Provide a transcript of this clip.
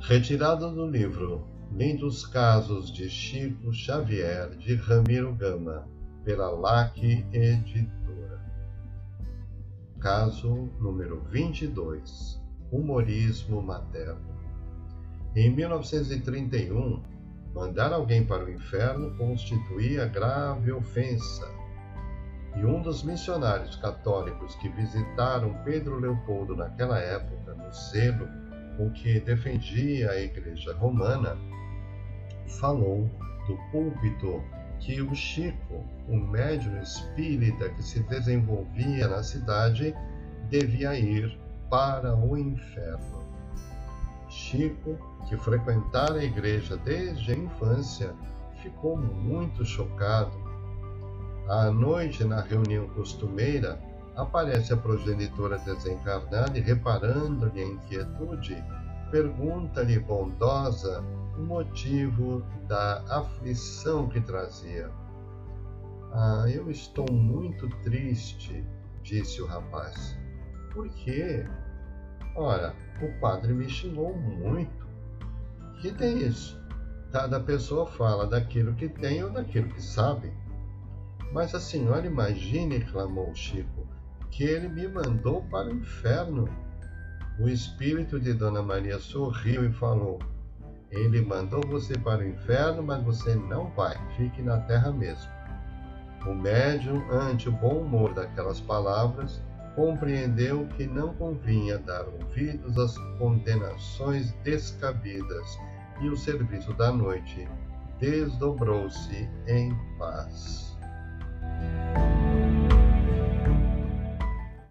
Retirado do livro Lindos Casos de Chico Xavier de Ramiro Gama, pela LAC Editora. Caso número 22 Humorismo Materno. Em 1931, mandar alguém para o inferno constituía grave ofensa. E um dos missionários católicos que visitaram Pedro Leopoldo naquela época, no selo com que defendia a Igreja Romana, falou do púlpito que o Chico, o médium espírita que se desenvolvia na cidade, devia ir para o inferno. Chico, que frequentara a igreja desde a infância, ficou muito chocado. À noite, na reunião costumeira, aparece a progenitora desencarnada e, reparando-lhe a inquietude, pergunta-lhe bondosa o motivo da aflição que trazia. Ah, eu estou muito triste, disse o rapaz. Por quê? Ora, o padre me xingou muito. Que tem isso? Cada pessoa fala daquilo que tem ou daquilo que sabe. Mas a senhora imagine, clamou Chico, que ele me mandou para o inferno. O espírito de Dona Maria sorriu e falou: Ele mandou você para o inferno, mas você não vai, fique na terra mesmo. O médium, ante o bom humor daquelas palavras, compreendeu que não convinha dar ouvidos às condenações descabidas e o serviço da noite desdobrou-se em paz.